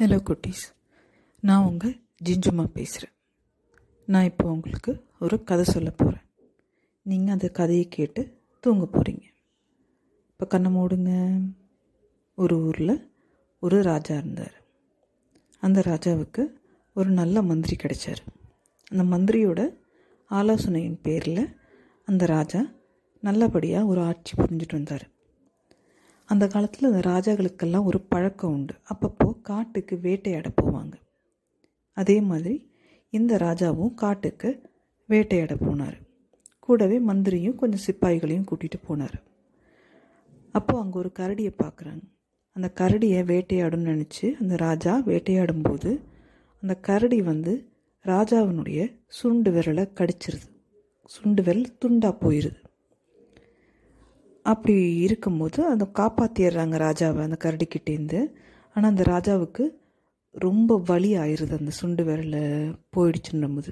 Hello குட்டீஸ். நான் உங்கள் ஜிஞ்சுமா பேசுகிறேன் நான் இப்போ உங்களுக்கு ஒரு கதை சொல்ல போகிறேன் நீங்கள் அந்த கதையை கேட்டு தூங்க போகிறீங்க இப்போ கண்ணை மூடுங்க. ஒரு ஊரில் ஒரு ராஜா இருந்தார். அந்த ராஜாவுக்கு ஒரு நல்ல மந்திரி கிடைச்சார். அந்த மந்திரியோட ஆலோசனையின் பேரில் அந்த ராஜா நல்லபடியாக ஒரு ஆட்சி புரிஞ்சிட்டு வந்தார். அந்த காலத்தில் அந்த ராஜாக்களுக்கெல்லாம் ஒரு பழக்கம் உண்டு. அப்பப்போ காட்டுக்கு வேட்டையாட போவாங்க. அதே மாதிரி இந்த ராஜாவும் காட்டுக்கு வேட்டையாட போனார். கூடவே மந்திரியும் கொஞ்சம் சிப்பாய்களையும் கூட்டிகிட்டு போனார். அப்போது அங்கே ஒரு கரடியை பார்க்குறாங்க அந்த கரடியை வேட்டையாடும்னு நினச்சி அந்த ராஜா வேட்டையாடும்போது அந்த கரடி வந்து ராஜாவினுடைய சுண்டு விரலை கடிச்சிருது. சுண்டு விரல் துண்டாக போயிடுது அப்படி இருக்கும்போது அதை காப்பாற்றிடுறாங்க ராஜாவை அந்த கரடிக்கிட்டேருந்து ஆனால் அந்த ராஜாவுக்கு ரொம்ப வலி ஆயிடுது அந்த சுண்டு விரல போயிடுச்சுன்னும்போது.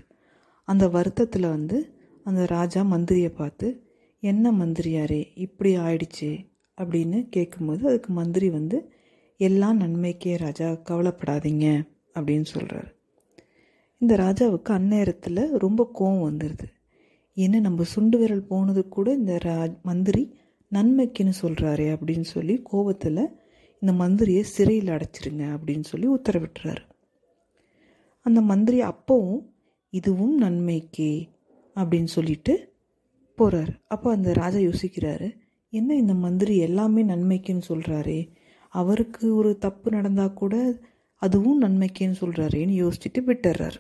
அந்த வருத்தத்தில் வந்து அந்த ராஜா மந்திரியை பார்த்து என்ன மந்திரியாரே இப்படி ஆயிடுச்சு? அப்படின்னு கேட்கும்போது அதுக்கு மந்திரி வந்து எல்லாம் நன்மைக்கே ராஜா கவலைப்படாதீங்க அப்படின்னு சொல்கிறாரு இந்த ராஜாவுக்கு அந்நேரத்தில் ரொம்ப கோவம் வந்துடுது ஏன்னா நம்ம சுண்டு விரல் போனது கூட இந்த ரா மந்திரி நன்மைக்குன்னு சொல்கிறாரே அப்படின்னு சொல்லி கோபத்தில் இந்த மந்திரியை சிறையில் அடைச்சிருங்க அப்படின்னு சொல்லி உத்தரவிட்டுறாரு. அந்த மந்திரி அப்போவும் இதுவும் நன்மைக்கே அப்படின்னு சொல்லிட்டு போகிறார் அப்போ அந்த ராஜா யோசிக்கிறாரு என்ன இந்த மந்திரி எல்லாமே நன்மைக்குன்னு சொல்கிறாரே அவருக்கு ஒரு தப்பு நடந்தால் கூட அதுவும் நன்மைக்கேன்னு சொல்கிறாரேன்னு யோசிச்சுட்டு விட்டுறாரு.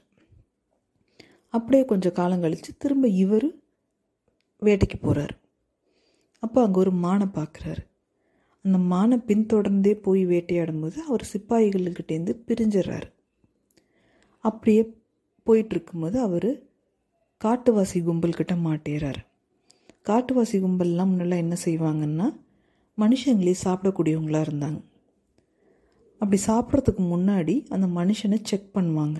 அப்படியே கொஞ்சம் காலம் கழித்து திரும்ப இவர் வேட்டைக்கு போகிறார் அப்போ அங்கே ஒரு மானை பார்க்குறாரு அந்த மானை பின்தொடர்ந்தே போய் வேட்டையாடும்போது அவர் சிப்பாய்கள்கிட்டேருந்து பிரிஞ்சிடுறாரு. அப்படியே போயிட்டுருக்கும்போது அவர் காட்டுவாசி கும்பல்கிட்ட மாட்டேறாரு. காட்டுவாசி கும்பல்லாம் முன்னெல்லாம் என்ன செய்வாங்கன்னா மனுஷங்களே சாப்பிடக்கூடியவங்களாக இருந்தாங்க. அப்படி சாப்பிட்றதுக்கு முன்னாடி அந்த மனுஷனை செக் பண்ணுவாங்க.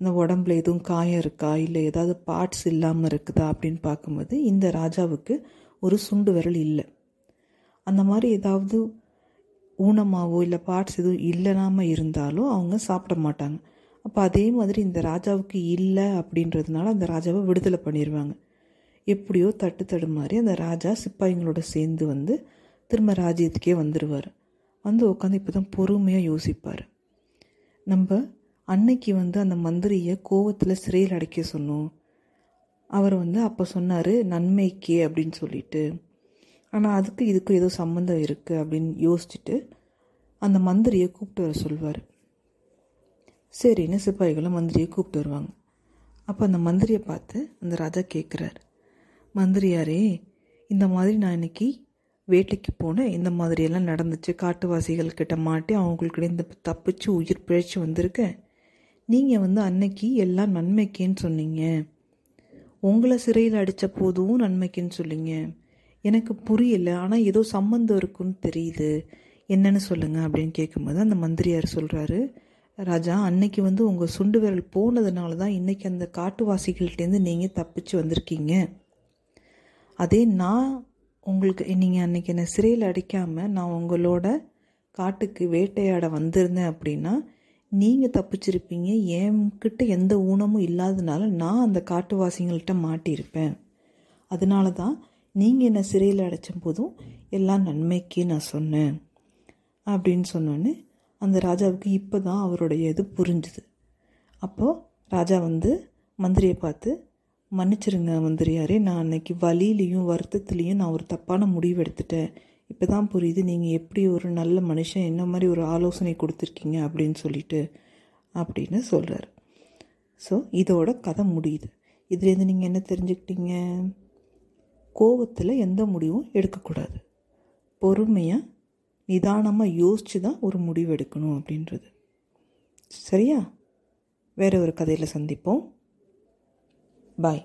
அந்த உடம்புல எதுவும் காயம் இருக்கா? இல்லை ஏதாவது பார்ட்ஸ் இல்லாமல் இருக்குதா? அப்படின்னு பார்க்கும்போது இந்த ராஜாவுக்கு ஒரு சுண்டு விரல் இல்லை. அந்த மாதிரி ஏதாவது ஊனமாவோ இல்லை பார்ட்ஸ் எதுவும் இல்லைனாமல் இருந்தாலும் அவங்க சாப்பிட மாட்டாங்க. அப்போ அதே மாதிரி இந்த ராஜாவுக்கு இல்லை அப்படின்றதுனால அந்த ராஜாவை விடுதலை பண்ணிடுவாங்க எப்படியோ தட்டு தடு மாதிரி அந்த ராஜா சிப்பாயிங்களோட சேர்ந்து வந்து திரும்ப ராஜ்யத்துக்கே வந்துடுவார் வந்து உட்காந்து இப்போ தான் பொறுமையாக யோசிப்பார். நம்ம அன்னைக்கு வந்து அந்த மந்திரியை கோவத்தில் சிறையில் அடைக்க சொன்னோம். அவர் வந்து அப்போ சொன்னார் நன்மைக்கு அப்படின்னு சொல்லிட்டு. ஆனால் அதுக்கு இதுக்கும் ஏதோ சம்மந்தம் இருக்குது அப்படின்னு யோசிச்சுட்டு அந்த மந்திரியை கூப்பிட்டு வர சொல்வார். சரின்னு சிப்பாய்களும் மந்திரியை கூப்பிட்டு வருவாங்க. அப்போ அந்த மந்திரியை பார்த்து அந்த ராஜா கேட்குறாரு மந்திரியாரே இந்த மாதிரி நான் இன்னைக்கு வேட்டைக்கு போனேன். இந்த மாதிரியெல்லாம் நடந்துச்சு. காட்டுவாசிகள் கிட்ட மாட்டி அவங்களுக்கிட்ட இந்த தப்பிச்சு உயிர் பிழைச்சி வந்திருக்கேன். நீங்கள் வந்து அன்னைக்கு எல்லாம் நன்மைக்கேன்னு சொன்னீங்க. உங்களை சிறையில் அடித்த போதும் நன்மைக்குன்னு சொல்லிங்க. எனக்கு புரியல ஆனால் ஏதோ சம்மந்தம் இருக்குன்னு தெரியுது. என்னன்னு சொல்லுங்கள் அப்படின்னு கேட்கும்போது அந்த மந்திரியார் சொல்கிறாரு ராஜா அன்னைக்கு வந்து உங்கள் சுண்டு விரல் போனதுனால தான் இன்றைக்கி அந்த காட்டுவாசிகள்கிட்டேருந்து நீங்கள் தப்பிச்சு வந்திருக்கீங்க. அதே நான் உங்களுக்கு நீங்கள் அன்றைக்கி என்னை சிறையில் அடிக்காமல் நான் உங்களோட காட்டுக்கு வேட்டையாட வந்திருந்தேன் அப்படின்னா நீங்கள் தப்பிச்சிருப்பீங்க. என்கிட்ட எந்த ஊனமும் இல்லாதனால நான் அந்த காட்டுவாசிங்கள்கிட்ட மாட்டியிருப்பேன். அதனால தான் நீங்கள் என்னை சிறையில் அடைச்ச போதும் எல்லாம் நன்மைக்கு நான் சொன்னேன். அப்படின்னு சொன்னோன்னே அந்த ராஜாவுக்கு இப்போ தான் அவருடைய இது புரிஞ்சுது. அப்போது ராஜா வந்து மந்திரியை பார்த்து மன்னிச்சிருங்க மந்திரியாரே நான் அன்னைக்கு வழியிலையும் வருத்தத்துலேயும் நான் ஒரு தப்பான முடிவு எடுத்துட்டேன். இப்போ தான் புரியுது நீங்கள் எப்படி ஒரு நல்ல மனுஷன் என்ன மாதிரி ஒரு ஆலோசனை கொடுத்துருக்கீங்க அப்படின்னு சொல்லிட்டு அப்படின்னு சொல்கிறார் ஸோ இதோட கதை முடியுது. இதுலேருந்து நீங்கள் என்ன தெரிஞ்சுக்கிட்டீங்க? கோவத்தில் எந்த முடிவும் எடுக்கக்கூடாது. பொறுமையாக நிதானமாக யோசித்து தான் ஒரு முடிவு எடுக்கணும் அப்படின்றது. சரியா? வேறு ஒரு கதையில் சந்திப்போம். பாய்